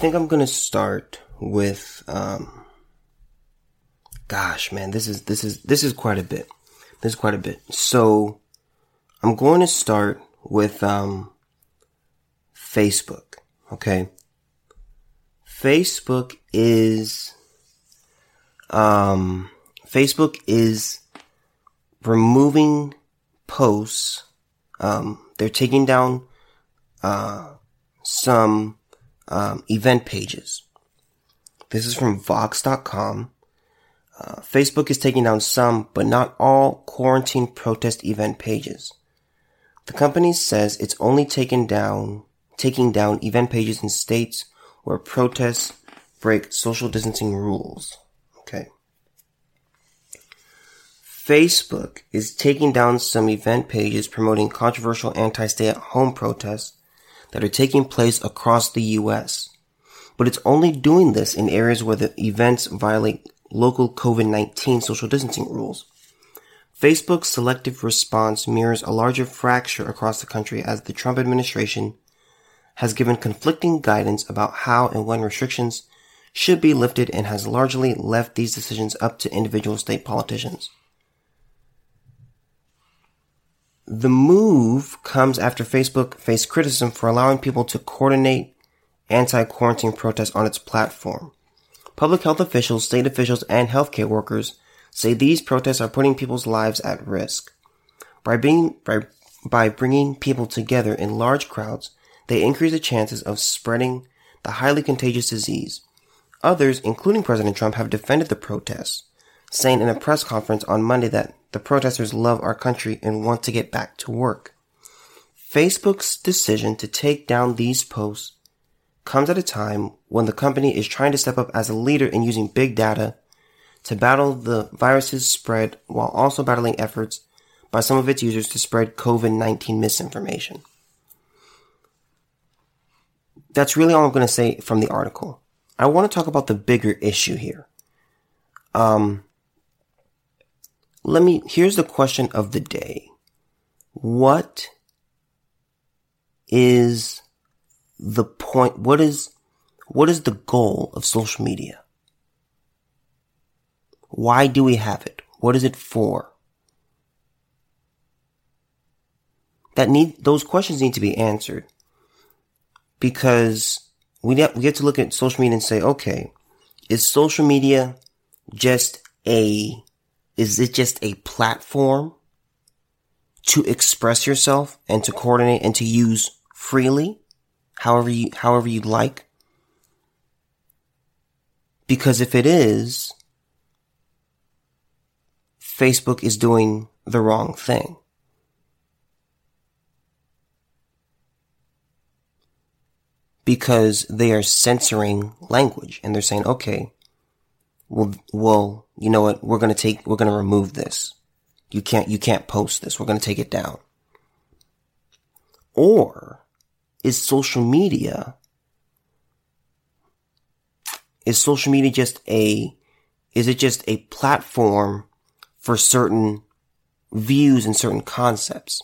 think I'm gonna start with, um, gosh, man, this is, this is, this is quite a bit. This is quite a bit. So, I'm going to start with, um, Facebook. Okay. Facebook is, um, Facebook is removing posts. Um, they're taking down, uh, some, um, event pages. This is from Vox.com. Uh, Facebook is taking down some, but not all quarantine protest event pages. The company says it's only taken down, taking down event pages in states where protests break social distancing rules. Okay. Facebook is taking down some event pages promoting controversial anti-stay at home protests that are taking place across the US. But it's only doing this in areas where the events violate local COVID-19 social distancing rules. Facebook's selective response mirrors a larger fracture across the country as the Trump administration has given conflicting guidance about how and when restrictions should be lifted and has largely left these decisions up to individual state politicians. The move comes after Facebook faced criticism for allowing people to coordinate anti-quarantine protests on its platform. Public health officials, state officials, and healthcare workers say these protests are putting people's lives at risk. By being, by, by bringing people together in large crowds, they increase the chances of spreading the highly contagious disease. Others, including President Trump, have defended the protests, saying in a press conference on Monday that the protesters love our country and want to get back to work. Facebook's decision to take down these posts comes at a time when the company is trying to step up as a leader in using big data to battle the virus's spread while also battling efforts by some of its users to spread COVID-19 misinformation. That's really all I'm going to say from the article. I want to talk about the bigger issue here. Um, let me, here's the question of the day. What is the point? What is, what is the goal of social media? Why do we have it? What is it for? That need, those questions need to be answered because we get, we get to look at social media and say, okay, is social media just a is it just a platform to express yourself and to coordinate and to use freely, however you, however you'd like? Because if it is, Facebook is doing the wrong thing. Because they are censoring language and they're saying, okay, well, well, you know what? We're going to take, we're going to remove this. You can't, you can't post this. We're going to take it down. Or is social media, is social media just a, is it just a platform for certain views and certain concepts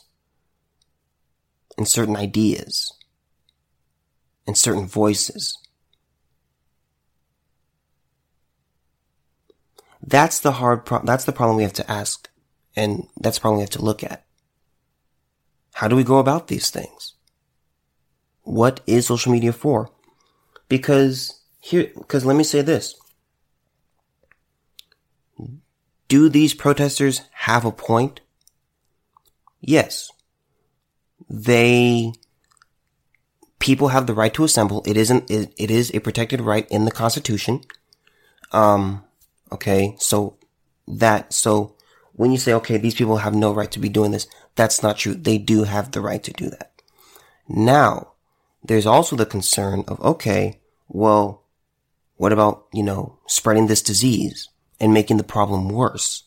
and certain ideas and certain voices? That's the hard pro- that's the problem we have to ask. And that's the problem we have to look at. How do we go about these things? What is social media for? Because here, because let me say this. Do these protesters have a point? Yes. They, people have the right to assemble. It isn't, it, it is a protected right in the Constitution. Um, Okay. So that, so when you say, okay, these people have no right to be doing this, that's not true. They do have the right to do that. Now, there's also the concern of, okay, well, what about, you know, spreading this disease and making the problem worse?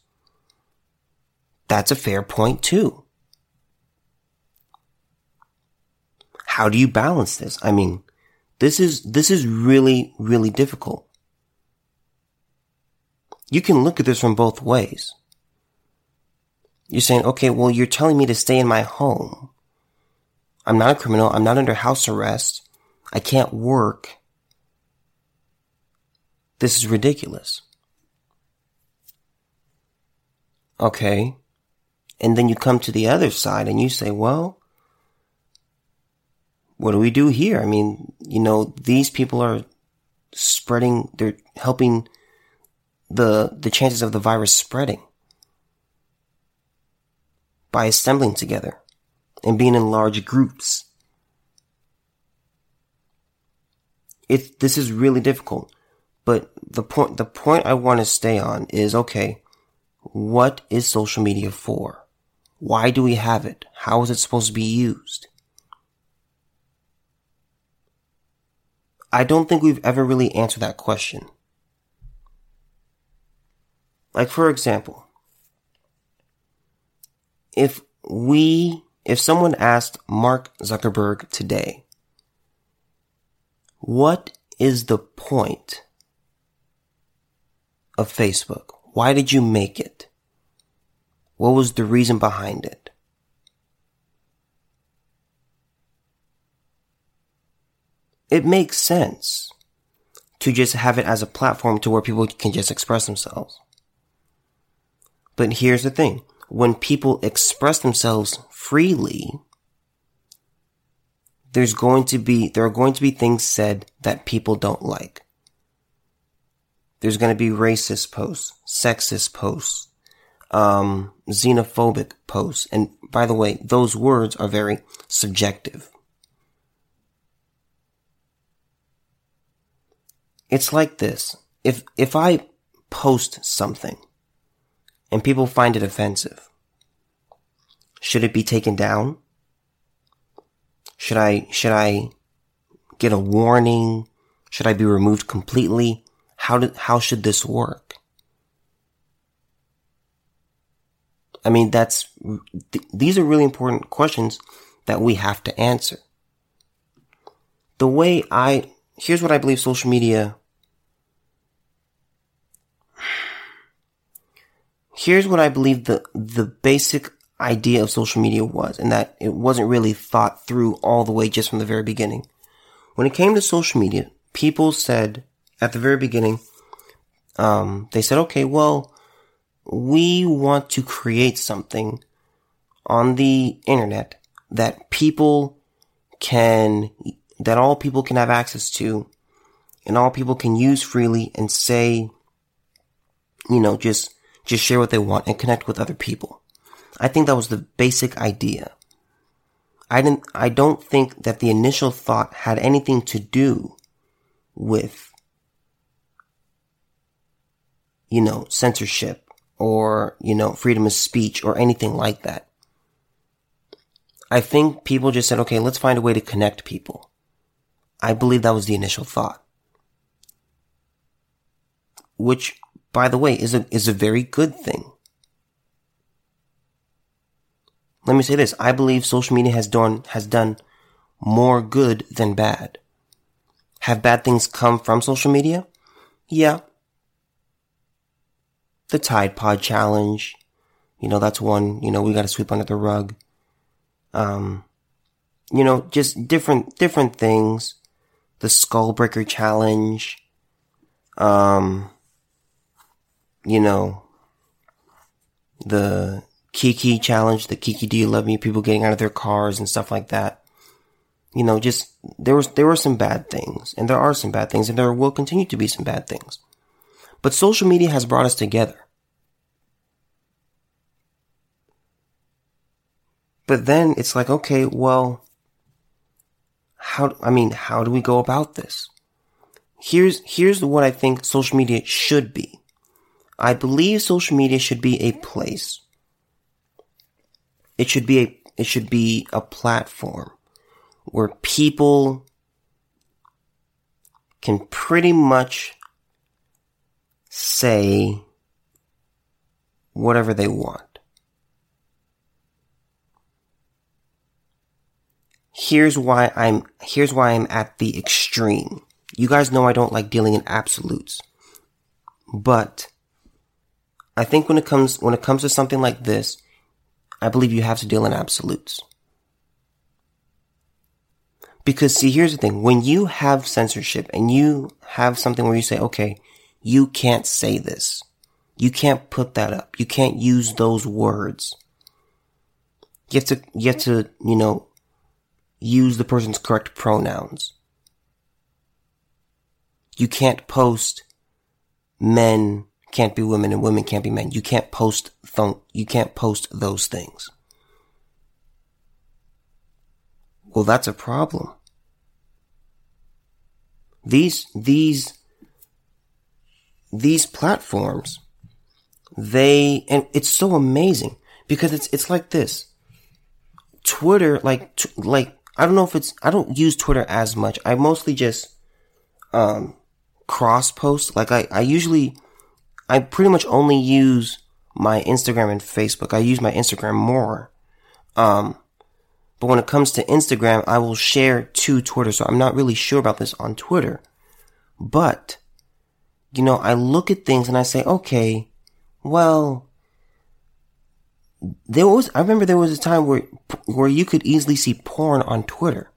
That's a fair point too. How do you balance this? I mean, this is, this is really, really difficult. You can look at this from both ways. You're saying, okay, well, you're telling me to stay in my home. I'm not a criminal. I'm not under house arrest. I can't work. This is ridiculous. Okay. And then you come to the other side and you say, well, what do we do here? I mean, you know, these people are spreading, they're helping the, the chances of the virus spreading by assembling together and being in large groups. It, this is really difficult, but the point, the point I want to stay on is, okay, what is social media for? Why do we have it? How is it supposed to be used? I don't think we've ever really answered that question. Like, for example, if we, if someone asked Mark Zuckerberg today, what is the point of Facebook? Why did you make it? What was the reason behind it? It makes sense to just have it as a platform to where people can just express themselves. But here's the thing. When people express themselves freely, there's going to be, there are going to be things said that people don't like. There's going to be racist posts, sexist posts, um, xenophobic posts. And by the way, those words are very subjective. It's like this. If, if I post something and people find it offensive, should it be taken down? Should I, should I get a warning? Should I be removed completely? How did, how should this work? I mean, that's, th- these are really important questions that we have to answer. The way I, here's what I believe social media, here's what I believe the, the basic idea of social media was, and that it wasn't really thought through all the way just from the very beginning. When it came to social media, people said, at the very beginning, um, they said, okay, well, we want to create something on the internet that people can, that all people can have access to and all people can use freely and say, you know, just, just share what they want and connect with other people. I think that was the basic idea. I didn't, I don't think that the initial thought had anything to do with you know, censorship or, you know, freedom of speech or anything like that. I think people just said, okay, let's find a way to connect people. I believe that was the initial thought. Which, by the way, is a, is a very good thing. Let me say this. I believe social media has done, has done more good than bad. Have bad things come from social media? Yeah, the Tide Pod Challenge. You know, that's one, you know, we gotta sweep under the rug. Um, you know, just different, different things. The Skullbreaker Challenge. Um, you know, the Kiki Challenge, the Kiki Do You Love Me, people getting out of their cars and stuff like that. You know, just, there was, there were some bad things, and there are some bad things, and there will continue to be some bad things. But social media has brought us together. But then it's like, okay, well, how, I mean, how do we go about this? Here's, here's what I think social media should be. I believe social media should be a place. It should be a, it should be a platform where people can pretty much say whatever they want. Here's why I'm, here's why I'm at the extreme. You guys know I don't like dealing in absolutes. But I think when it comes, when it comes to something like this, I believe you have to deal in absolutes. Because see, here's the thing. When you have censorship and you have something where you say, okay, you can't say this. You can't put that up. You can't use those words. You have to, you have to, you know, use the person's correct pronouns. You can't post men can't be women and women can't be men. You can't post th- you can't post those things. Well, that's a problem. These these these platforms they and it's so amazing because it's it's like this. Twitter like t- like I don't know if it's I don't use Twitter as much. I mostly just um cross post. Like I I usually I pretty much only use my Instagram and Facebook. I use my Instagram more. Um but when it comes to Instagram, I will share to Twitter. So I'm not really sure about this on Twitter. But, you know, I look at things and I say, okay, well, there was, I remember there was a time where, where you could easily see porn on Twitter.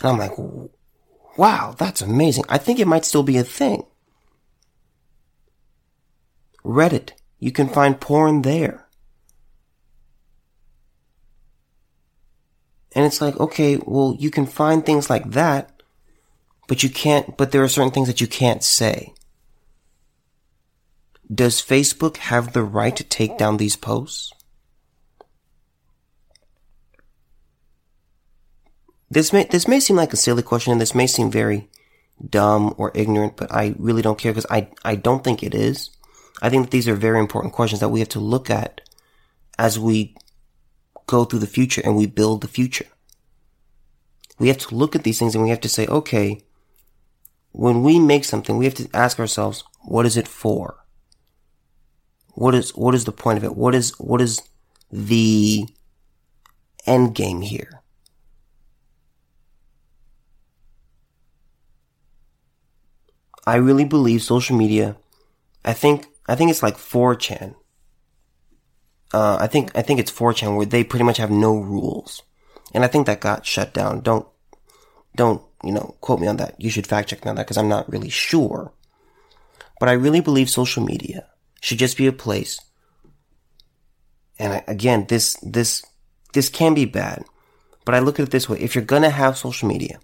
And I'm like, wow, that's amazing. I think it might still be a thing. Reddit, you can find porn there. And it's like, okay, well, you can find things like that, but you can't, but there are certain things that you can't say. Does Facebook have the right to take down these posts? This may, this may seem like a silly question and this may seem very dumb or ignorant, but I really don't care because I, I don't think it is. I think that these are very important questions that we have to look at as we go through the future and we build the future. We have to look at these things and we have to say, okay, when we make something, we have to ask ourselves, what is it for? What is, what is the point of it? What is, what is the end game here? I really believe social media, I think, I think it's like 4chan. Uh, I think, I think it's 4chan where they pretty much have no rules. And I think that got shut down. Don't, don't, you know, quote me on that. You should fact check me on that because I'm not really sure. But I really believe social media should just be a place. And I, again, this, this, this can be bad, but I look at it this way. If you're to have social media,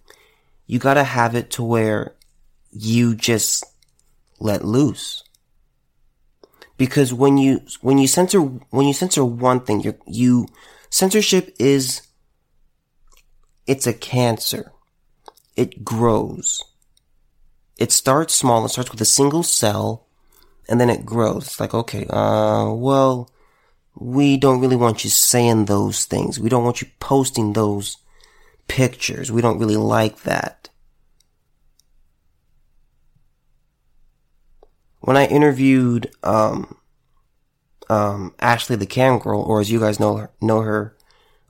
you got to have it to where you just let loose. Because when you, when you censor, when you censor one thing, you you, censorship is, it's a cancer. It grows. It starts small. It starts with a single cell and then it grows. It's like, okay, uh, well, we don't really want you saying those things. We don't want you posting those pictures. We don't really like that. When I interviewed, um, um, Ashley the Cam Girl, or as you guys know her, know her,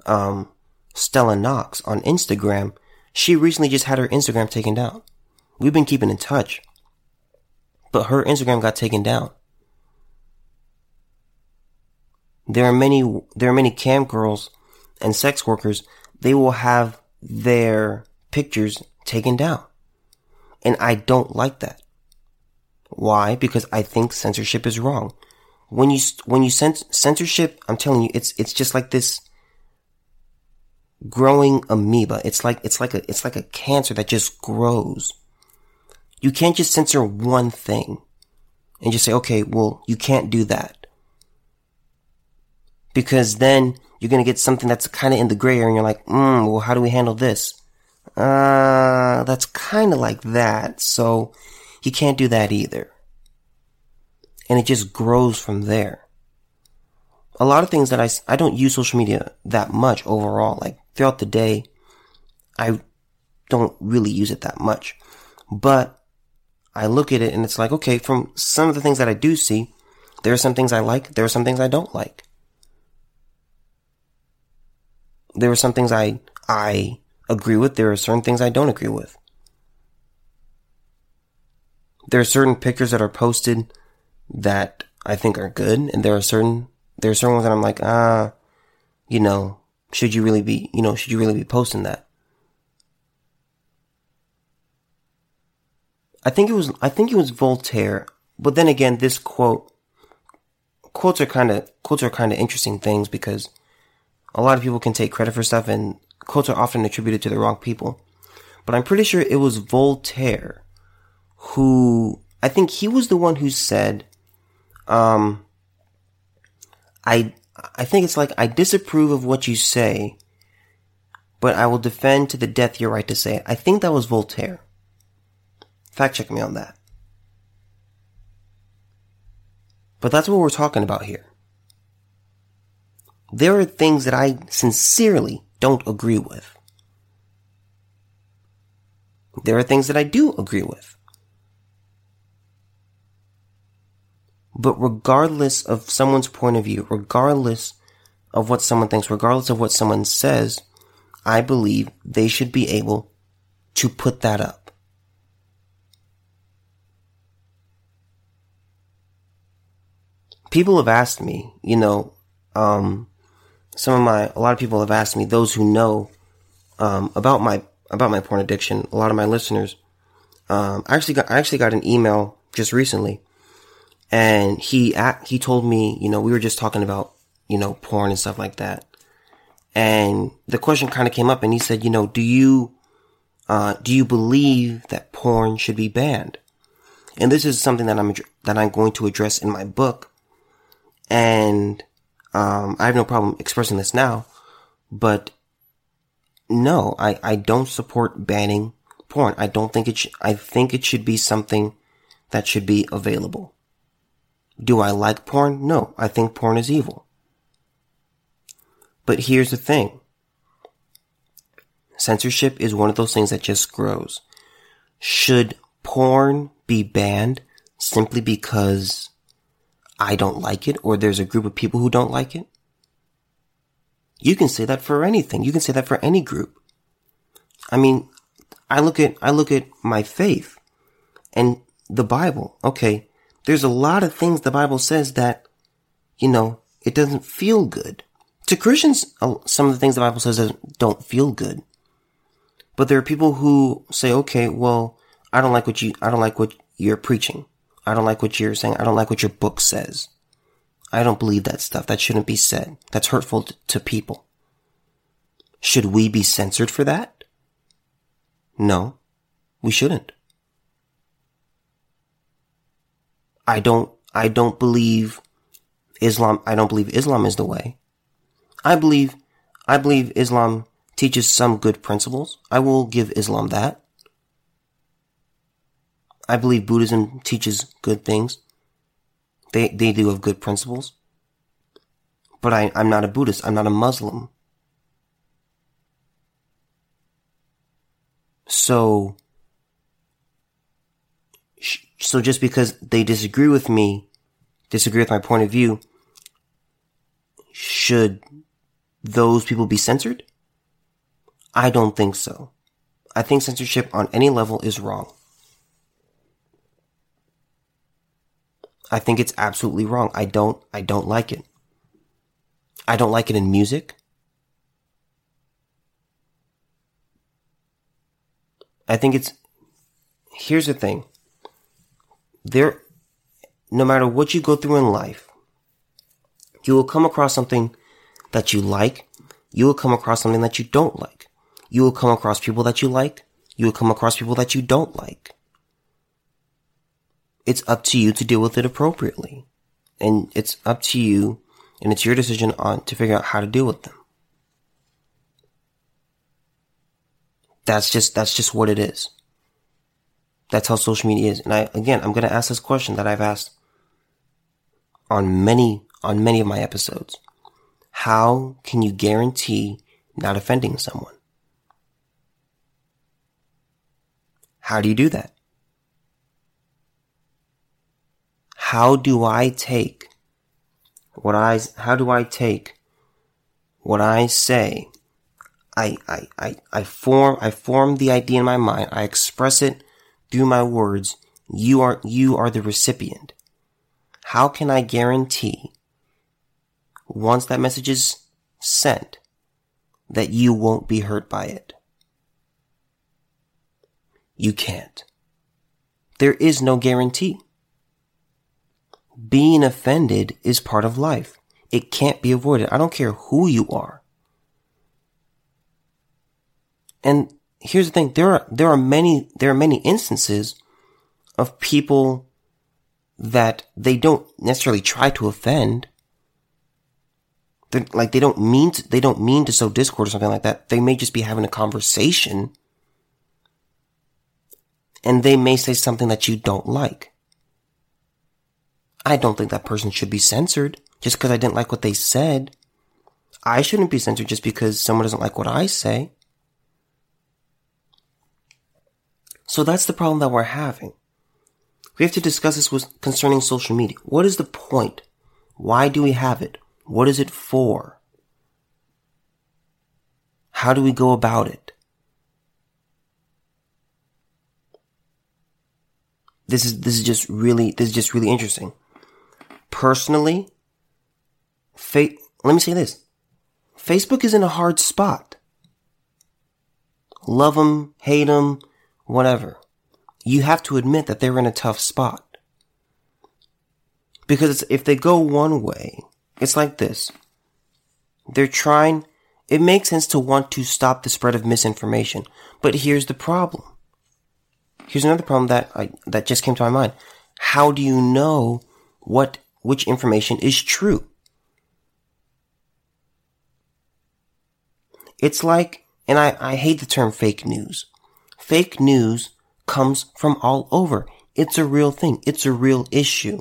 um, Stella Knox on Instagram, she recently just had her Instagram taken down. We've been keeping in touch. But her Instagram got taken down. There are many, there are many cam girls and sex workers. They will have their pictures taken down. And I don't like that. Why? Because I think censorship is wrong. When you, when you cens- censorship, I'm telling you, it's, it's just like this growing amoeba. It's like, it's like a, it's like a cancer that just grows. You can't just censor one thing and just say, okay, well, you can't do that. Because then you're going to get something that's kind of in the gray area and you're like, hmm, well, how do we handle this? Uh, that's kind of like that. So you can't do that either. And it just grows from there. A lot of things that I, I don't use social media that much overall. Like throughout the day, I don't really use it that much. But I look at it and it's like, okay, from some of the things that I do see, there are some things I like, there are some things I don't like. There are some things I, I agree with, there are certain things I don't agree with. There are certain pictures that are posted that I think are good, and there are certain, there are certain ones that I'm like, ah, you know, should you really be, you know, should you really be posting that? I think it was, I think it was Voltaire. But then again, this quote, quotes are kind of, quotes are kind of interesting things because a lot of people can take credit for stuff and quotes are often attributed to the wrong people. But I'm pretty sure it was Voltaire who, I think he was the one who said, um, I, I think it's like, I disapprove of what you say, but I will defend to the death your right to say it. I think that was Voltaire. Fact check me on that. But that's what we're talking about here. There are things that I sincerely don't agree with. There are things that I do agree with. But regardless of someone's point of view, regardless of what someone thinks, regardless of what someone says, I believe they should be able to put that up. People have asked me, you know, um, some of my, a lot of people have asked me, those who know, um, about my, about my porn addiction, a lot of my listeners, um, I actually got, I actually got an email just recently and he, he told me, you know, we were just talking about, you know, porn and stuff like that. And the question kind of came up and he said, you know, do you, uh, do you believe that porn should be banned? And this is something that I'm, that I'm going to address in my book. And, um, I have no problem expressing this now, but no, I, I don't support banning porn. I don't think it should, I think it should be something that should be available. Do I like porn? No, I think porn is evil. But here's the thing. Censorship is one of those things that just grows. Should porn be banned simply because I don't like it or there's a group of people who don't like it? You can say that for anything. You can say that for any group. I mean, I look at, I look at my faith and the Bible. Okay. There's a lot of things the Bible says that, you know, it doesn't feel good. To Christians, some of the things the Bible says don't feel good. But there are people who say, okay, well, I don't like what you, I don't like what you're preaching. I don't like what you're saying. I don't like what your book says. I don't believe that stuff. That shouldn't be said. That's hurtful to, to people. Should we be censored for that? No, we shouldn't. I don't, I don't believe Islam, I don't believe Islam is the way. I believe, I believe Islam teaches some good principles. I will give Islam that. I believe Buddhism teaches good things. They, they do have good principles. But I, I'm not a Buddhist. I'm not a Muslim. So, so just because they disagree with me, disagree with my point of view, should those people be censored? I don't think so. I think censorship on any level is wrong. I think it's absolutely wrong. I don't, I don't like it. I don't like it in music. I think it's, here's the thing. There, no matter what you go through in life, you will come across something that you like. You will come across something that you don't like. You will come across people that you like. You will come across people that you don't like. It's up to you to deal with it appropriately. And it's up to you and it's your decision on to figure out how to deal with them. That's just, that's just what it is. That's how social media is. And I, again, I'm going to ask this question that I've asked on many, on many of my episodes. How can you guarantee not offending someone? How do you do that? How do I take what I, how do I take what I say? I, I, I, I form, I form the idea in my mind. I express it through my words. You are, you are the recipient. How can I guarantee once that message is sent that you won't be hurt by it? You can't. There is no guarantee. Being offended is part of life. It can't be avoided. I don't care who you are. And here's the thing. There are, there are many, there are many instances of people that they don't necessarily try to offend. They're, like they don't mean to, they don't mean to sow discord or something like that. They may just be having a conversation and they may say something that you don't like. I don't think that person should be censored just because I didn't like what they said. I shouldn't be censored just because someone doesn't like what I say. So that's the problem that we're having. We have to discuss this with concerning social media. What is the point? Why do we have it? What is it for? How do we go about it? This is, this is just really, this is just really interesting. Personally, fa- let me say this. Facebook is in a hard spot. Love them, hate them, whatever. You have to admit that they're in a tough spot. Because if they go one way, it's like this. They're trying, it makes sense to want to stop the spread of misinformation. But here's the problem. Here's another problem that I, that just came to my mind. How do you know what, which information is true? It's like, and I, I hate the term fake news. Fake news comes from all over. It's a real thing. It's a real issue.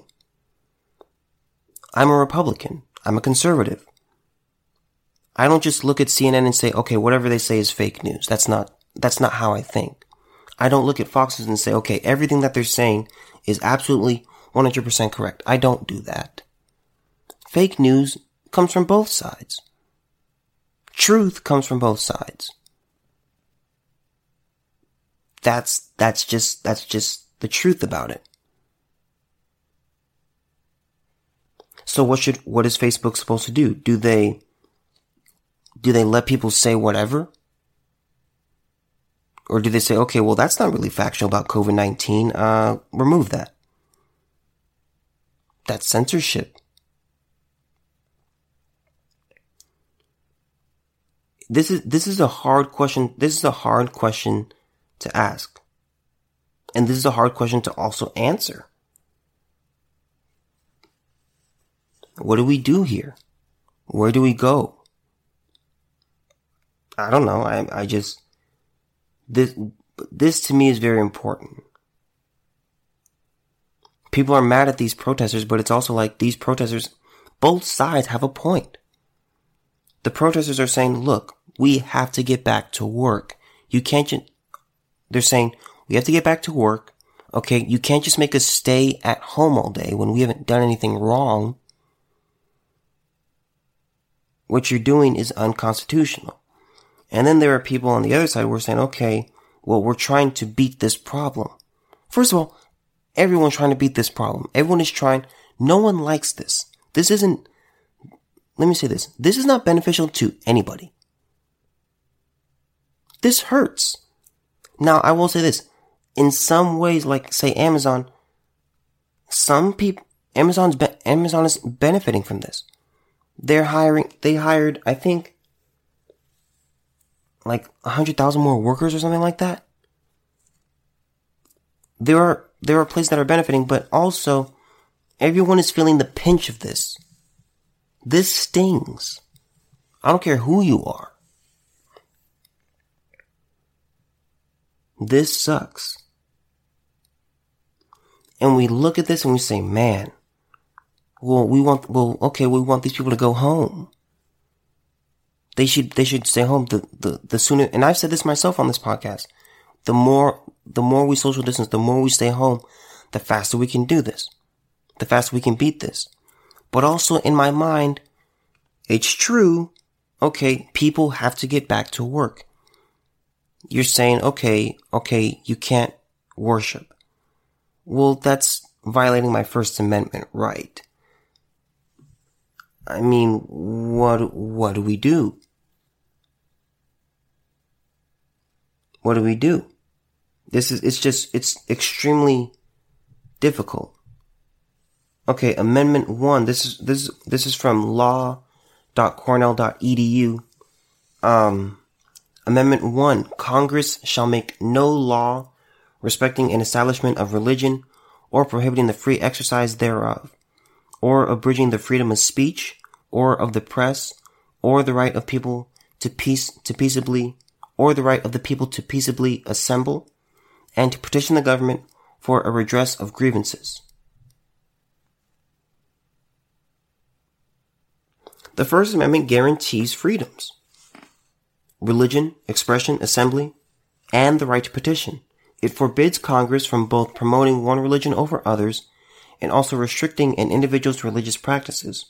I'm a Republican. I'm a conservative. I don't just look at CNN and say, okay, whatever they say is fake news. That's not, that's not how I think. I don't look at Foxes and say, okay, everything that they're saying is absolutely 100% correct. I don't do that. Fake news comes from both sides. Truth comes from both sides. That's, that's just, that's just the truth about it. So what should, what is Facebook supposed to do? Do they, do they let people say whatever? Or do they say, okay, well, that's not really factual about COVID-19. Uh, remove that. That's censorship. This is, this is a hard question. This is a hard question to ask. And this is a hard question to also answer. What do we do here? Where do we go? I don't know. I, I just, this, this to me is very important. People are mad at these protesters, but it's also like these protesters, both sides have a point. The protesters are saying, look, we have to get back to work. You can't they're saying, we have to get back to work. Okay. You can't just make us stay at home all day when we haven't done anything wrong. What you're doing is unconstitutional. And then there are people on the other side who are saying, okay, well, we're trying to beat this problem. First of all, everyone's trying to beat this problem. Everyone is trying. No one likes this. This isn't, let me say this. This is not beneficial to anybody. This hurts. Now, I will say this. In some ways, like say Amazon, some people, Amazon's, be- Amazon is benefiting from this. They're hiring, they hired, I think, like a hundred thousand more workers or something like that. There are there are places that are benefiting, but also everyone is feeling the pinch of this. This stings. I don't care who you are. This sucks. And we look at this and we say, man, well, we want, well, okay, we want these people to go home. They should, they should stay home. The, the, the sooner, and I've said this myself on this podcast. The more, the more we social distance, the more we stay home, the faster we can do this. The faster we can beat this. But also in my mind, it's true. Okay, people have to get back to work. You're saying, okay, okay, you can't worship. Well, that's violating my First Amendment right. I mean, what, what do we do? What do we do? This is, it's just, it's extremely, difficult. Okay, Amendment 1, this is, this, is this is from law.cornell.edu. Um, Amendment 1, Congress shall make no law respecting an establishment of religion or prohibiting the free exercise thereof, or abridging the freedom of speech, or of the press, or the right of people to peace, to peaceably, or the right of the people to peaceably assemble, and to petition the government for a redress of grievances. The First Amendment guarantees freedoms. Religion, expression, assembly, and the right to petition. It forbids Congress from both promoting one religion over others and also restricting an individual's religious practices.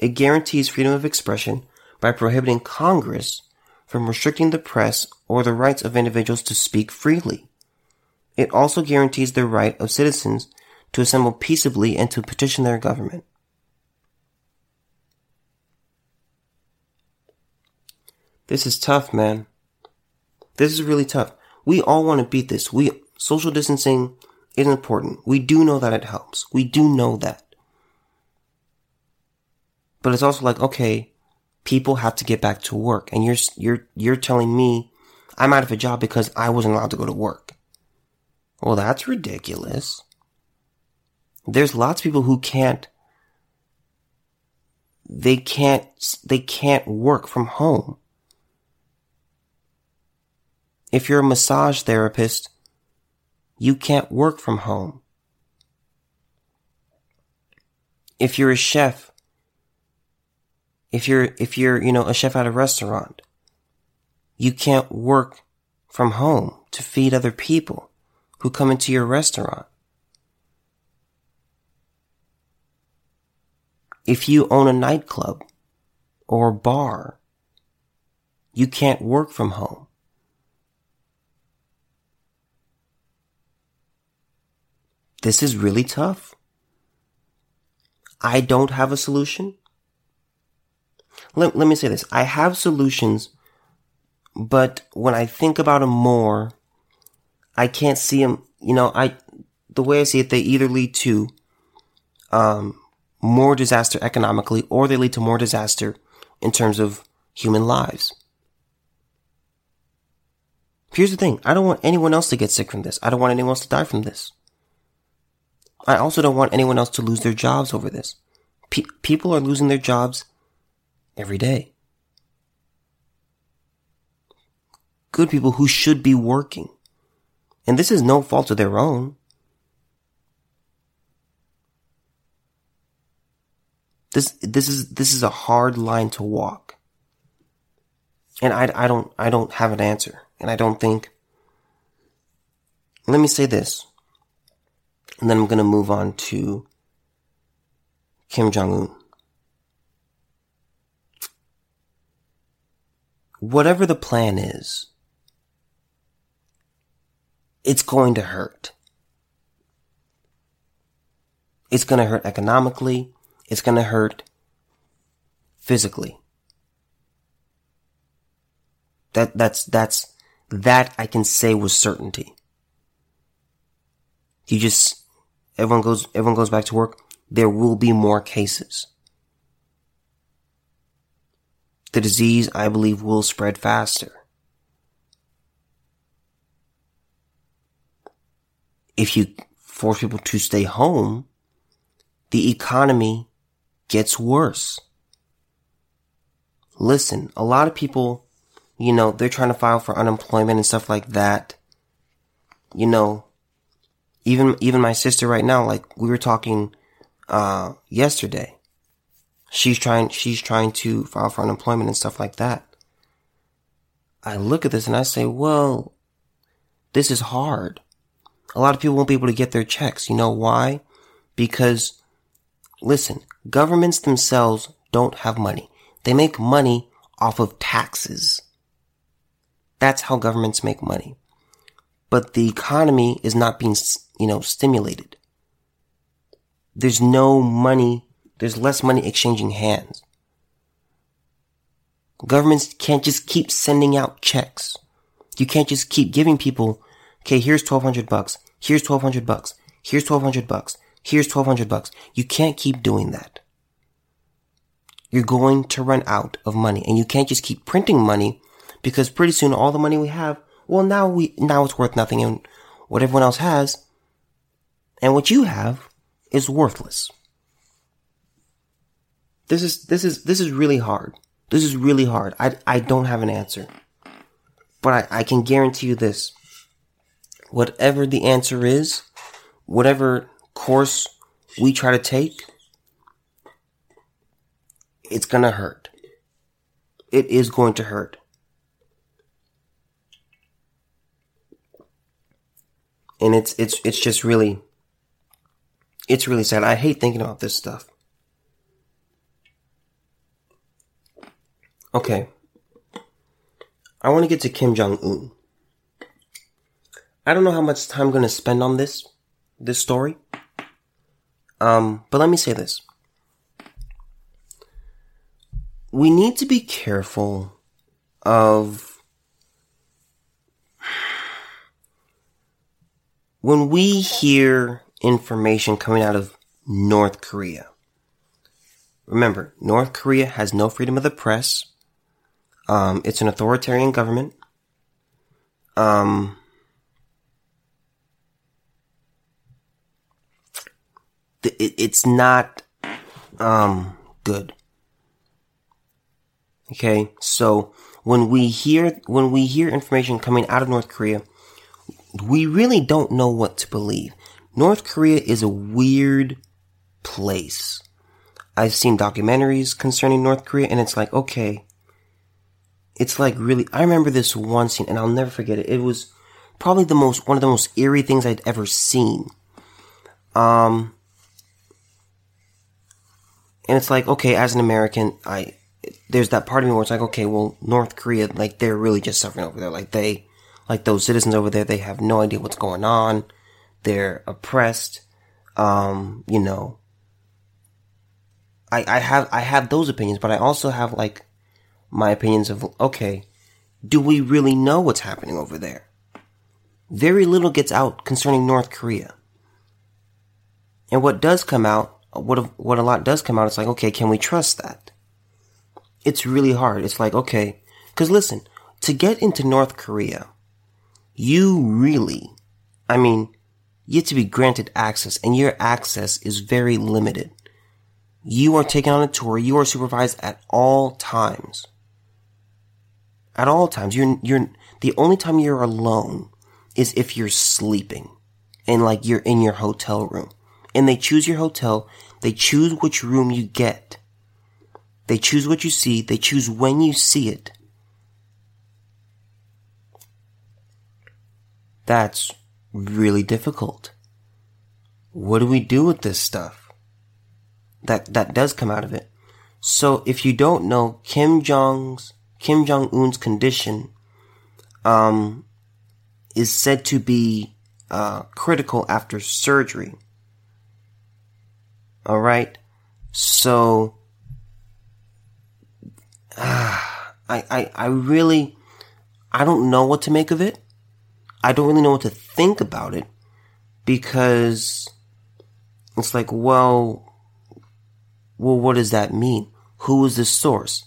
It guarantees freedom of expression by prohibiting Congress from restricting the press or the rights of individuals to speak freely. It also guarantees the right of citizens to assemble peaceably and to petition their government. This is tough, man. This is really tough. We all want to beat this. We, social distancing is important. We do know that it helps. We do know that. But it's also like, okay, people have to get back to work and you're, you're, you're telling me I'm out of a job because I wasn't allowed to go to work. Well, that's ridiculous. There's lots of people who can't, they can't, they can't work from home. If you're a massage therapist, you can't work from home. If you're a chef, if you're, if you're, you know, a chef at a restaurant, you can't work from home to feed other people who come into your restaurant. If you own a nightclub or a bar, you can't work from home. This is really tough. I don't have a solution. Let, let me say this. I have solutions, but when I think about them more, I can't see them, you know, I, the way I see it, they either lead to, um, more disaster economically or they lead to more disaster in terms of human lives. Here's the thing. I don't want anyone else to get sick from this. I don't want anyone else to die from this. I also don't want anyone else to lose their jobs over this. Pe- people are losing their jobs every day. Good people who should be working. And this is no fault of their own. This, this is, this is a hard line to walk. And I, I don't, I don't have an answer. And I don't think, let me say this. And then I'm going to move on to Kim Jong Un. Whatever the plan is, it's going to hurt. It's going to hurt economically. It's going to hurt physically. That, that's, that's, that I can say with certainty. You just, everyone goes, everyone goes back to work, there will be more cases. The disease, I believe, will spread faster. If you force people to stay home, the economy gets worse. Listen, a lot of people, you know, they're trying to file for unemployment and stuff like that. You know, even, even my sister right now, like we were talking, uh, yesterday. She's trying, she's trying to file for unemployment and stuff like that. I look at this and I say, well, this is hard. A lot of people won't be able to get their checks. You know why? Because, listen, governments themselves don't have money. They make money off of taxes. That's how governments make money. But the economy is not being you know, stimulated. There's no money, there's less money exchanging hands. Governments can't just keep sending out checks. You can't just keep giving people, okay, here's 1200 bucks, here's 1200 bucks, Here's 1200 bucks. Here's 1200 bucks. You can't keep doing that. You're going to run out of money and you can't just keep printing money because pretty soon all the money we have, well, now we, now it's worth nothing and what everyone else has and what you have is worthless. This is, this is, this is really hard. This is really hard. I, I don't have an answer. But I, I can guarantee you this. Whatever the answer is, whatever course we try to take, it's gonna hurt. It is going to hurt. And it's, it's, it's just really, it's really sad. I hate thinking about this stuff. Okay. I want to get to Kim Jong Un. I don't know how much time I'm going to spend on this, this story. Um, but let me say this. We need to be careful of when we hear information coming out of North Korea. Remember, North Korea has no freedom of the press. Um, it's an authoritarian government. Um, it, it's not, um, good. Okay, so when we hear, when we hear information coming out of North Korea, we really don't know what to believe. North Korea is a weird place. I've seen documentaries concerning North Korea and it's like, okay, it's like really, I remember this one scene and I'll never forget it. It was probably the most, one of the most eerie things I'd ever seen. Um, and it's like, okay, as an American, I, there's that part of me where it's like, okay, well, North Korea, like, they're really just suffering over there. Like, they, like those citizens over there, they have no idea what's going on. They're oppressed. Um, you know, I, I have, I have those opinions, but I also have like my opinions of, okay, do we really know what's happening over there? Very little gets out concerning North Korea. And what does come out, what, what a lot does come out, it's like, okay, can we trust that? It's really hard. It's like, okay, cause listen, to get into North Korea, you really, I mean, you have to be granted access and your access is very limited. You are taken on a tour. You are supervised at all times at all times. You're, you're, the only time you're alone is if you're sleeping and like you're in your hotel room and they choose your hotel. They choose which room you get. They choose what you see. They choose when you see it. That's really difficult. What do we do with this stuff? That, that does come out of it. So if you don't know, Kim Jong's Kim Jong Un's condition um, is said to be uh, critical after surgery. All right, so uh, I, I I really I don't know what to make of it. I don't really know what to think about it because it's like, well, well, what does that mean? Who is the source?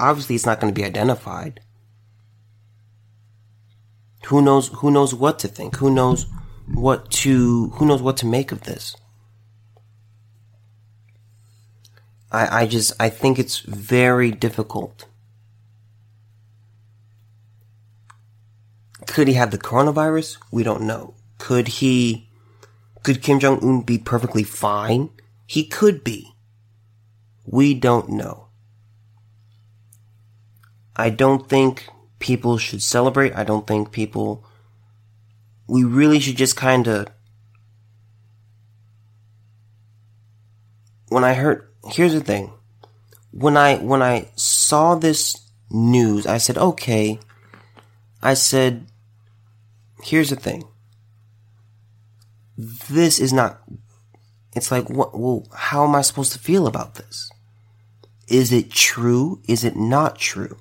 obviously it's not going to be identified. Who knows, who knows what to think? Who knows what to, who knows what to make of this? I, I just, I think it's very difficult. Could he have the coronavirus? We don't know. Could he, could Kim Jong-un be perfectly fine? He could be. We don't know. I don't think people should celebrate. I don't think people, we really should just kind of, when I heard, here's the thing. When I, when I saw this news, I said, okay, I said, here's the thing. This is not, it's like, what, well, how am I supposed to feel about this? Is it true? Is it not true?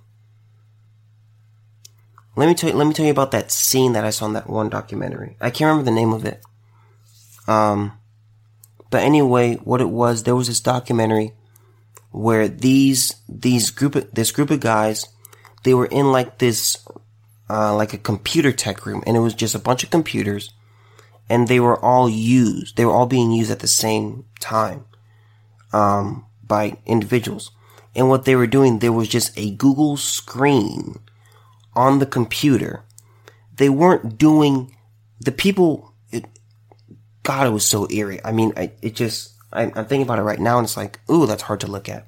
Let me tell you, let me tell you about that scene that I saw in that one documentary. I can't remember the name of it. Um, but anyway, what it was, there was this documentary where these, these group of, this group of guys, they were in like this, uh, like a computer tech room and it was just a bunch of computers and they were all used. They were all being used at the same time, um, by individuals. And what they were doing, there was just a Google screen on the computer. They weren't doing, the people, it, God, it was so eerie. I mean, I, it just, I, am thinking about it right now and it's like, ooh, that's hard to look at.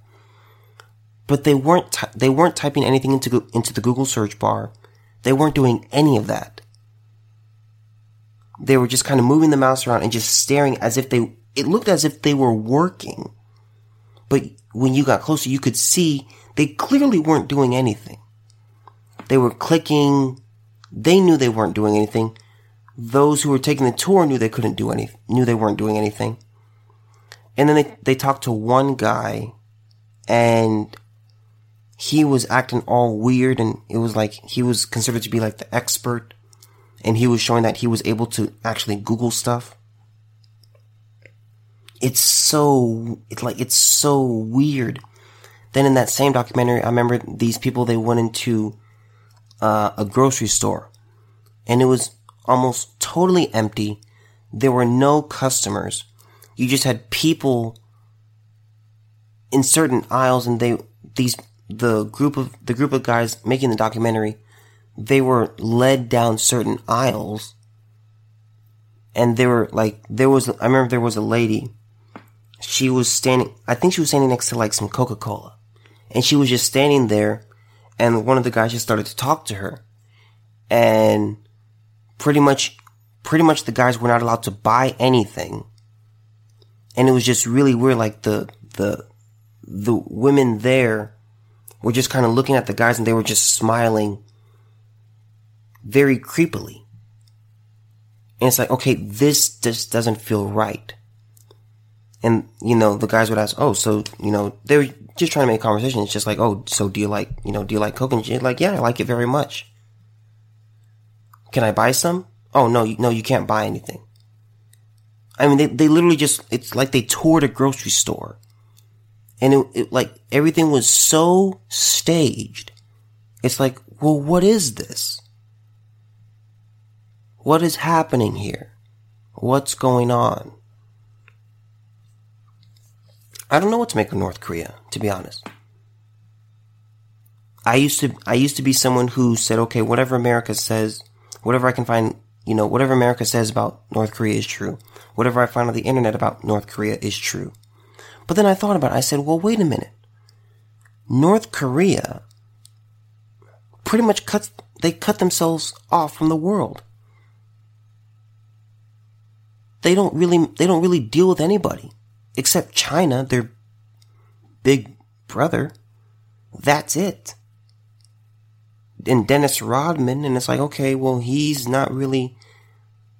But they weren't, they weren't typing anything into, into the Google search bar. They weren't doing any of that. They were just kind of moving the mouse around and just staring as if they, it looked as if they were working. But when you got closer, you could see they clearly weren't doing anything. They were clicking. They knew they weren't doing anything. Those who were taking the tour knew they couldn't do any, knew they weren't doing anything. And then they, they talked to one guy and he was acting all weird and it was like he was considered to be like the expert and he was showing that he was able to actually Google stuff. It's so, it's like, it's so weird. Then in that same documentary, I remember these people, they went into uh, a grocery store and it was almost totally empty. There were no customers. You just had people in certain aisles and they, these, the group of, the group of guys making the documentary, they were led down certain aisles and they were like, there was, I remember there was a lady, she was standing, I think she was standing next to like some Coca-Cola and she was just standing there and one of the guys just started to talk to her and pretty much, pretty much the guys were not allowed to buy anything. And it was just really weird. Like the, the, the women there were just kind of looking at the guys and they were just smiling very creepily. And it's like, okay, this just doesn't feel right. And, you know, the guys would ask, oh, so, you know, they were just trying to make conversation. It's just like, oh, so do you like, you know, do you like Coke? And like, yeah, I like it very much. Can I buy some? Oh, no, you, no, you can't buy anything. I mean, they, they literally just, it's like they toured a grocery store. And it, it, like, everything was so staged. It's like, well, what is this? What is happening here? What's going on? I don't know what to make of North Korea, to be honest. I used to, I used to be someone who said, okay, whatever America says, whatever I can find, you know, whatever America says about North Korea is true. Whatever I find on the internet about North Korea is true. But then I thought about it. I said, well, wait a minute. North Korea pretty much cuts, they cut themselves off from the world. They don't really, they don't really deal with anybody except China, their big brother. That's it. And Dennis Rodman, and it's like, okay, well, he's not really,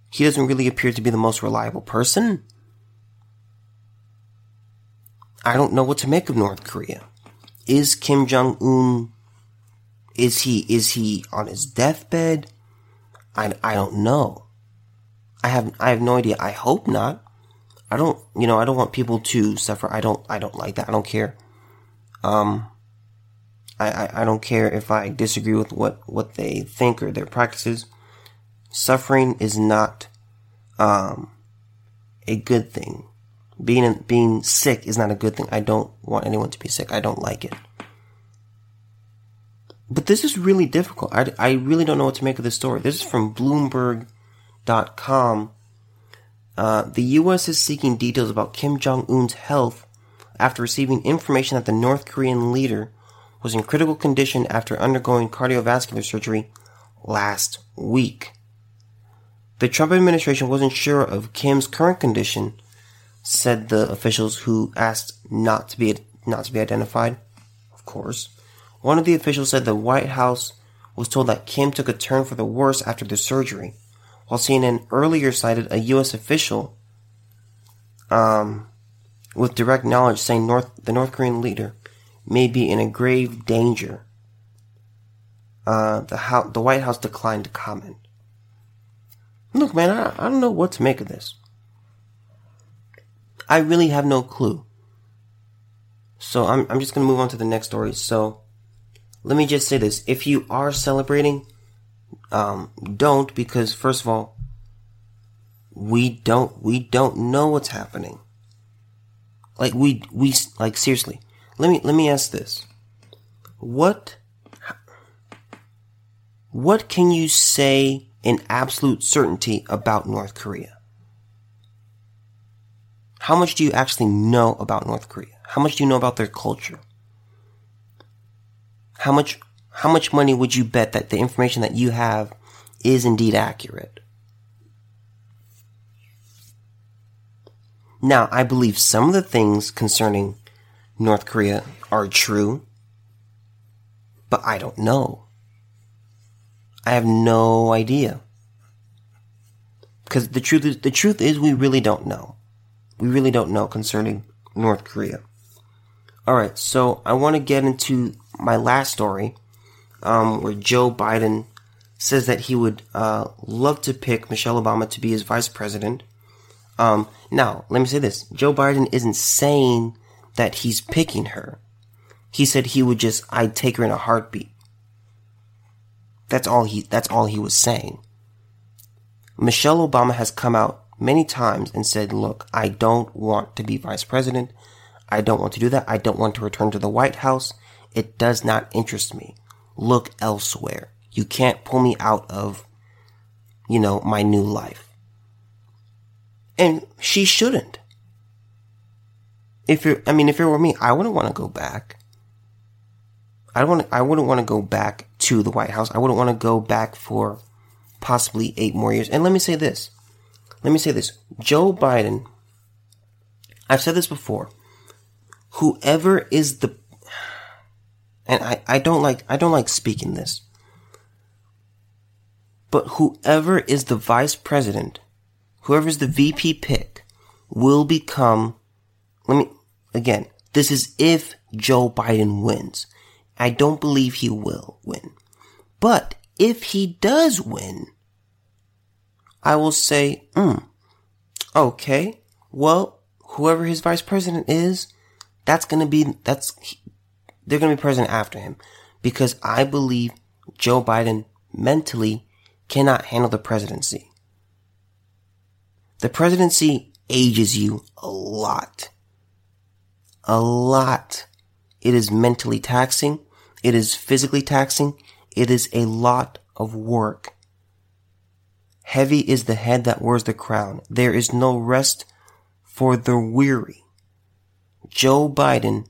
he doesn't really appear to be the most reliable person. I don't know what to make of North Korea. Is Kim Jong Un, is he, is he on his deathbed? I, I don't know. I have, I have no idea. I hope not. I don't, you know, I don't want people to suffer. I don't, I don't like that. I don't care. Um, I, I, I don't care if I disagree with what, what they think or their practices. Suffering is not, um, a good thing. Being, being sick is not a good thing. I don't want anyone to be sick. I don't like it. But this is really difficult. I, I really don't know what to make of this story. This is from Bloomberg.com uh, the U.S. is seeking details about Kim Jong Un's health after receiving information that the North Korean leader was in critical condition after undergoing cardiovascular surgery last week. The Trump administration wasn't sure of Kim's current condition, said the officials who asked not to be not to be identified. Of course, one of the officials said the White House was told that Kim took a turn for the worse after the surgery while CNN earlier cited a U.S. official um, with direct knowledge saying North, the North Korean leader may be in a grave danger. Uh, the, House, the White House declined to comment. Look, man, I, I don't know what to make of this. I really have no clue. So I'm, I'm just going to move on to the next story. So let me just say this. If you are celebrating, um, don't because first of all, we don't, we don't know what's happening. Like we, we, like seriously, let me, let me ask this. What, what can you say in absolute certainty about North Korea? How much do you actually know about North Korea? How much do you know about their culture? How much, how much money would you bet that the information that you have is indeed accurate? Now, I believe some of the things concerning North Korea are true, but I don't know. I have no idea. Because the truth is, the truth is we really don't know. We really don't know concerning North Korea. Alright, so I want to get into my last story, um, where Joe Biden says that he would, uh, love to pick Michelle Obama to be his vice president um, now, let me say this. Joe Biden isn't saying that he's picking her. He said he would just, I'd take her in a heartbeat. That's all he, that's all he was saying. Michelle Obama has come out many times and said, look, I don't want to be vice president. I don't want to do that. I don't want to return to the White House. It does not interest me. Look elsewhere. You can't pull me out of, you know, my new life. And she shouldn't. If you're, I mean, if it were me, I wouldn't want to go back. I don't want I wouldn't want to go back to the White House. I wouldn't want to go back for possibly eight more years. And let me say this. Let me say this. Joe Biden, I've said this before. Whoever is the, and I, I don't like, I don't like speaking this, but whoever is the vice president whoever is the VP pick will become, let me, again, this is if Joe Biden wins. I don't believe he will win. But if he does win, I will say, hmm, okay, well, whoever his vice president is, that's gonna be, that's, they're gonna be president after him. Because I believe Joe Biden mentally cannot handle the presidency. The presidency ages you a lot. A lot. It is mentally taxing. It is physically taxing. It is a lot of work. Heavy is the head that wears the crown. There is no rest for the weary. Joe Biden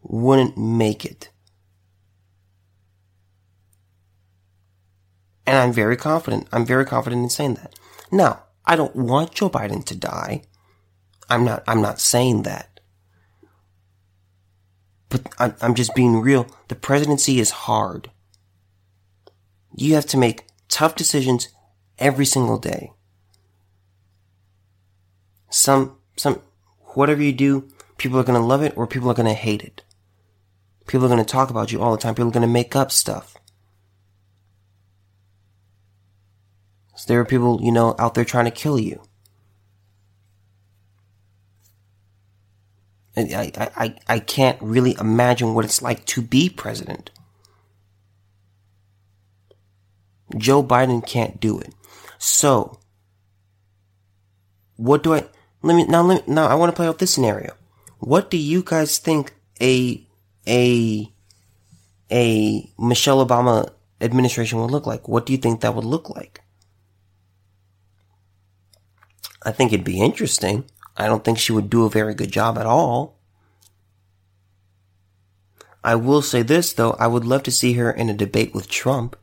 wouldn't make it. And I'm very confident. I'm very confident in saying that. Now, I don't want Joe Biden to die. I'm not, I'm not saying that. But I'm, just being real. The presidency is hard. You have to make tough decisions every single day. Some, some, whatever you do, people are going to love it or people are going to hate it. People are going to talk about you all the time. People are going to make up stuff. So there are people, you know, out there trying to kill you. I, I, I can't really imagine what it's like to be president. Joe Biden can't do it. So, what do I, let me, now let me, now I want to play out this scenario. What do you guys think a, a, a Michelle Obama administration would look like? What do you think that would look like? I think it'd be interesting. I don't think she would do a very good job at all. I will say this though, I would love to see her in a debate with Trump.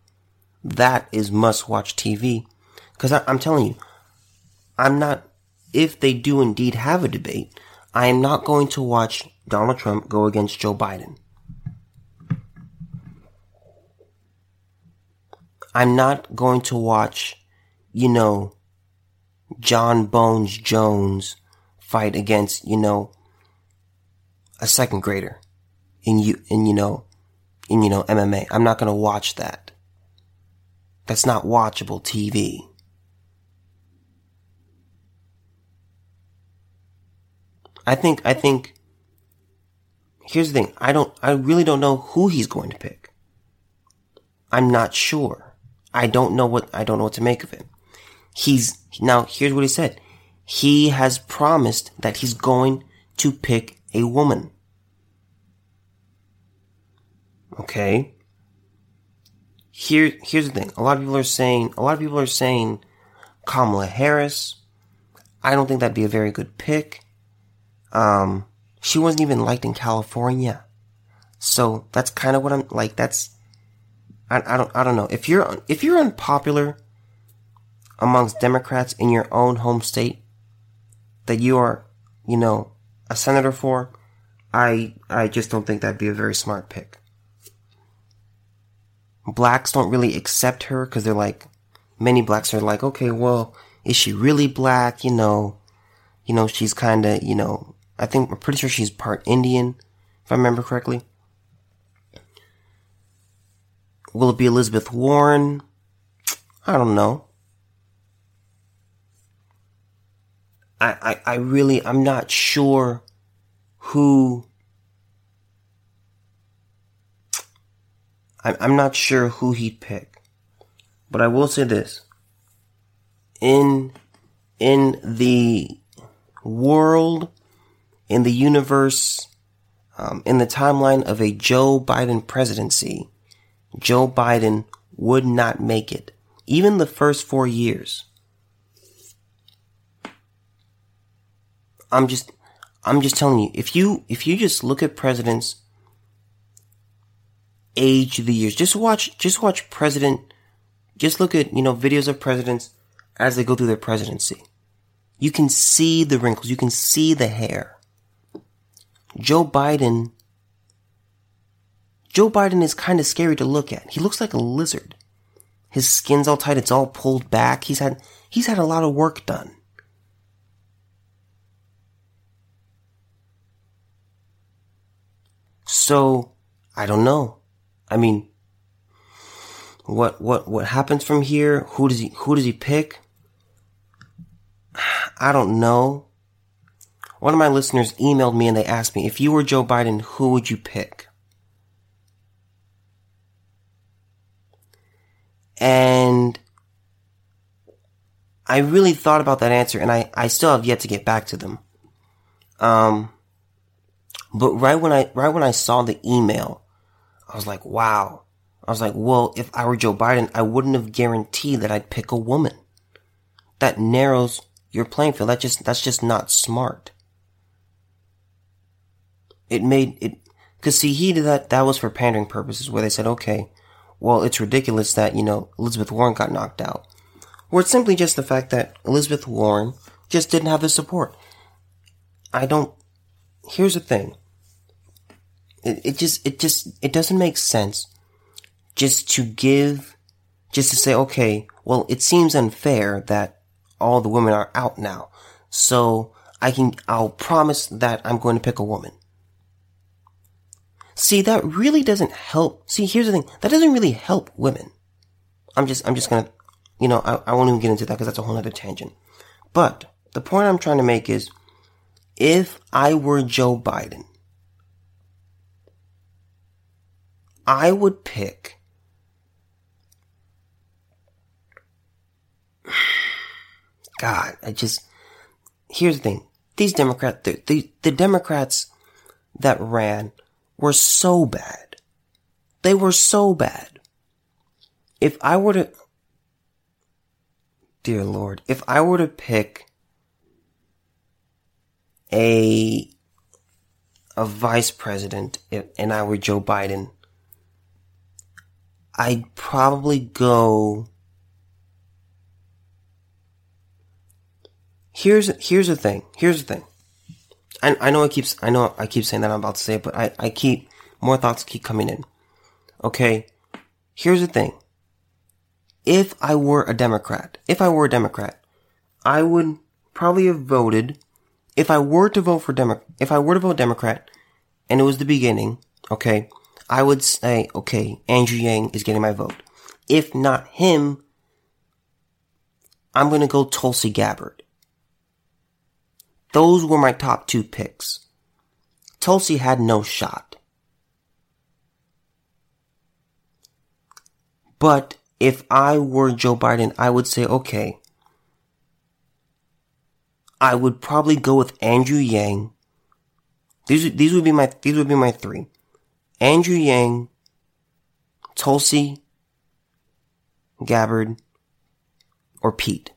That is must watch TV. Cause I, I'm telling you, I'm not, if they do indeed have a debate, I am not going to watch Donald Trump go against Joe Biden. I'm not going to watch, you know, Jon Bones Jones fight against, you know, a second grader in you, in, you know, in, you know, MMA. I'm not going to watch that. That's not watchable TV. I think, I think, here's the thing. I don't, I really don't know who he's going to pick. I'm not sure. I don't know what, I don't know what to make of it. He's, now here's what he said. He has promised that he's going to pick a woman. Okay. Here, here's the thing. A lot of people are saying, a lot of people are saying Kamala Harris. I don't think that'd be a very good pick. Um, she wasn't even liked in California. So that's kind of what I'm like. That's, I, I don't, I don't know. If you're, if you're unpopular amongst Democrats in your own home state that you are, you know, a senator for, I, I just don't think that'd be a very smart pick. Blacks don't really accept her because they're like, many blacks are like, okay, well, is she really black? You know, you know, she's kind of, you know, I think, I'm pretty sure she's part Indian, if I remember correctly. Will it be Elizabeth Warren? I don't know. I, I, I really, I'm not sure who, I'm, I'm not sure who he'd pick. But I will say this. In, in the world in the universe, um, in the timeline of a Joe Biden presidency, Joe Biden would not make it. Even the first four years. I'm just, I'm just telling you, if you, if you just look at presidents, age the years, just watch, just watch president, just look at, you know, videos of presidents as they go through their presidency. You can see the wrinkles, you can see the hair. Joe Biden, Joe Biden is kind of scary to look at. He looks like a lizard. His skin's all tight, it's all pulled back. He's had, he's had a lot of work done. So, I don't know. I mean, what, what, what happens from here? Who does he, who does he pick? I don't know. One of my listeners emailed me and they asked me, if you were Joe Biden, who would you pick? And I really thought about that answer and I, I still have yet to get back to them. Um, but right when I, right when I saw the email, I was like, wow. I was like, well, if I were Joe Biden, I wouldn't have guaranteed that I'd pick a woman. That narrows your playing field. That just, that's just not smart it made it, cause see, he did that, that was for pandering purposes where they said, okay, well, it's ridiculous that, you know, Elizabeth Warren got knocked out. Or it's simply just the fact that Elizabeth Warren just didn't have the support. I don't, here's the thing. It, it just, it just, it doesn't make sense just to give, just to say, okay, well, it seems unfair that all the women are out now. So I can, I'll promise that I'm going to pick a woman. See, that really doesn't help. See, here's the thing. That doesn't really help women. I'm just, I'm just gonna, you know, I, I won't even get into that because that's a whole other tangent. But the point I'm trying to make is, if I were Joe Biden, I would pick God, I just, here's the thing. These Democrats, the, the, the Democrats that ran were so bad. They were so bad. If I were to, dear Lord, if I were to pick a, a vice president and I were Joe Biden, I'd probably go, here's, here's the thing, here's the thing. I, I know I keep, I know I keep saying that I'm about to say it, but I, I keep, more thoughts keep coming in. Okay. Here's the thing. If I were a Democrat, if I were a Democrat, I would probably have voted, if I were to vote for Demo, if I were to vote Democrat, and it was the beginning, okay, I would say, okay, Andrew Yang is getting my vote. If not him, I'm gonna go Tulsi Gabbard those were my top two picks. Tulsi had no shot. But if I were Joe Biden, I would say, okay, I would probably go with Andrew Yang. These, these would be my, these would be my three. Andrew Yang, Tulsi, Gabbard, or Pete.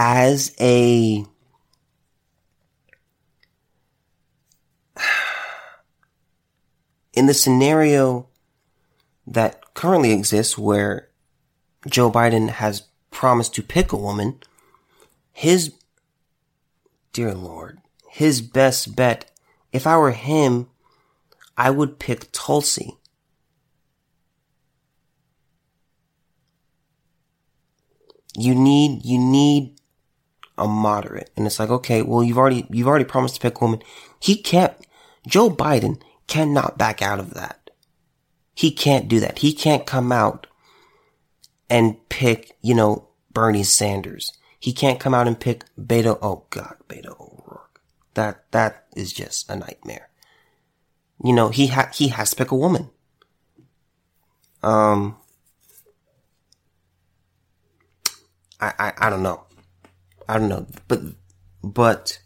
As a in the scenario that currently exists where Joe Biden has promised to pick a woman, his, dear Lord, his best bet, if I were him, I would pick Tulsi. You need, you need a moderate. And it's like, okay, well, you've already, you've already promised to pick a woman. He can't, Joe Biden cannot back out of that. He can't do that. He can't come out and pick, you know, Bernie Sanders. He can't come out and pick Beto. Oh God, Beto O'Rourke. That, that is just a nightmare. You know, he ha- he has to pick a woman. Um, I, I, I don't know. I don't know. But, but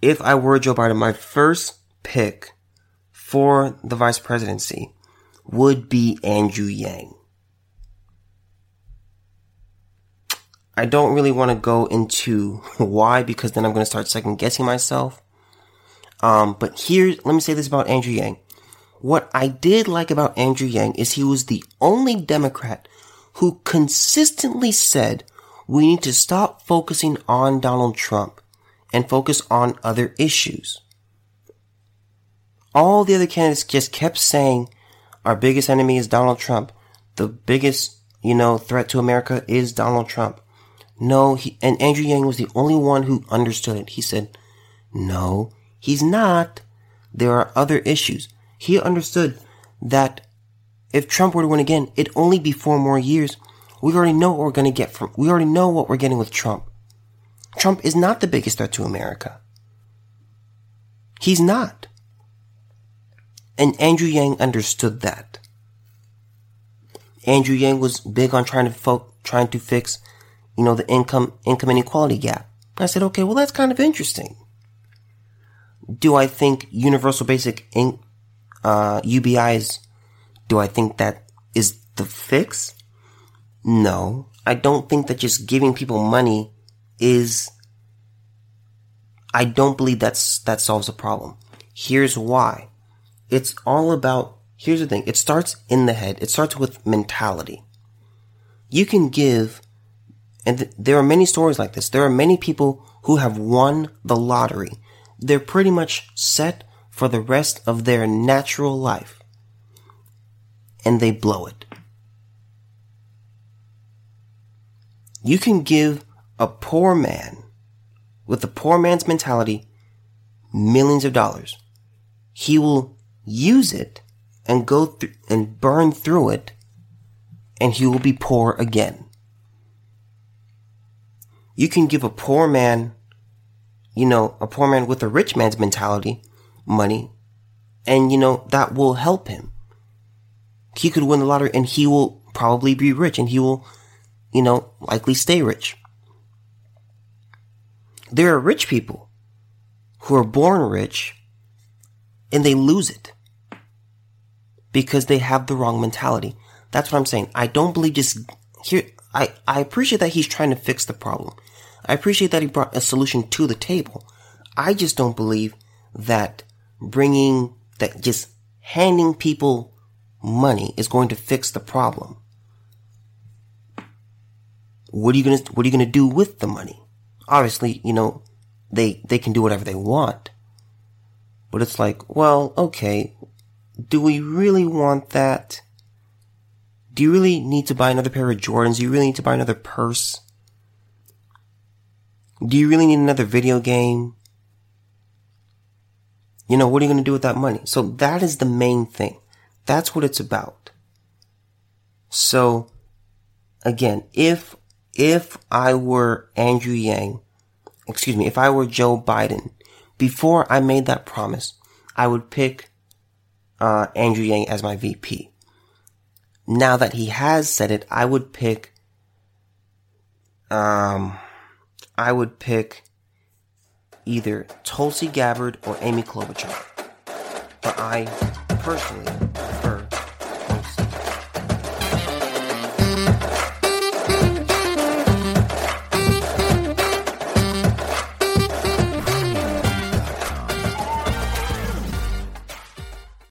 if I were Joe Biden, my first pick for the vice presidency would be Andrew Yang. I don't really want to go into why because then I'm going to start second guessing myself. Um, but here, let me say this about Andrew Yang. What I did like about Andrew Yang is he was the only Democrat who consistently said we need to stop focusing on Donald Trump and focus on other issues. All the other candidates just kept saying, our biggest enemy is Donald Trump. The biggest, you know, threat to America is Donald Trump. No, he, and Andrew Yang was the only one who understood it. He said, no, he's not. There are other issues. He understood that if Trump were to win again, it'd only be four more years. We already know what we're going to get from, we already know what we're getting with Trump. Trump is not the biggest threat to America. He's not. And Andrew Yang understood that. Andrew Yang was big on trying to fo- trying to fix, you know, the income income inequality gap. I said, okay, well that's kind of interesting. Do I think universal basic in, uh, UBIs? Do I think that is the fix? No, I don't think that just giving people money is. I don't believe that's that solves the problem. Here's why. It's all about, here's the thing. It starts in the head. It starts with mentality. You can give, and th- there are many stories like this. There are many people who have won the lottery. They're pretty much set for the rest of their natural life. And they blow it. You can give a poor man with a poor man's mentality millions of dollars. He will use it and go and burn through it and he will be poor again. You can give a poor man, you know, a poor man with a rich man's mentality, money, and you know, that will help him. He could win the lottery and he will probably be rich and he will, you know, likely stay rich. There are rich people who are born rich and they lose it because they have the wrong mentality. That's what I'm saying. I don't believe just here. I, I appreciate that he's trying to fix the problem. I appreciate that he brought a solution to the table. I just don't believe that bringing that just handing people money is going to fix the problem. What are you gonna What are you gonna do with the money? Obviously, you know, they they can do whatever they want. But it's like, well, okay, do we really want that? Do you really need to buy another pair of Jordans? Do you really need to buy another purse? Do you really need another video game? You know, what are you going to do with that money? So that is the main thing. That's what it's about. So again, if if I were Andrew Yang, excuse me, if I were Joe Biden, before I made that promise, I would pick uh, Andrew Yang as my VP. Now that he has said it, I would pick, um, I would pick either Tulsi Gabbard or Amy Klobuchar. But I personally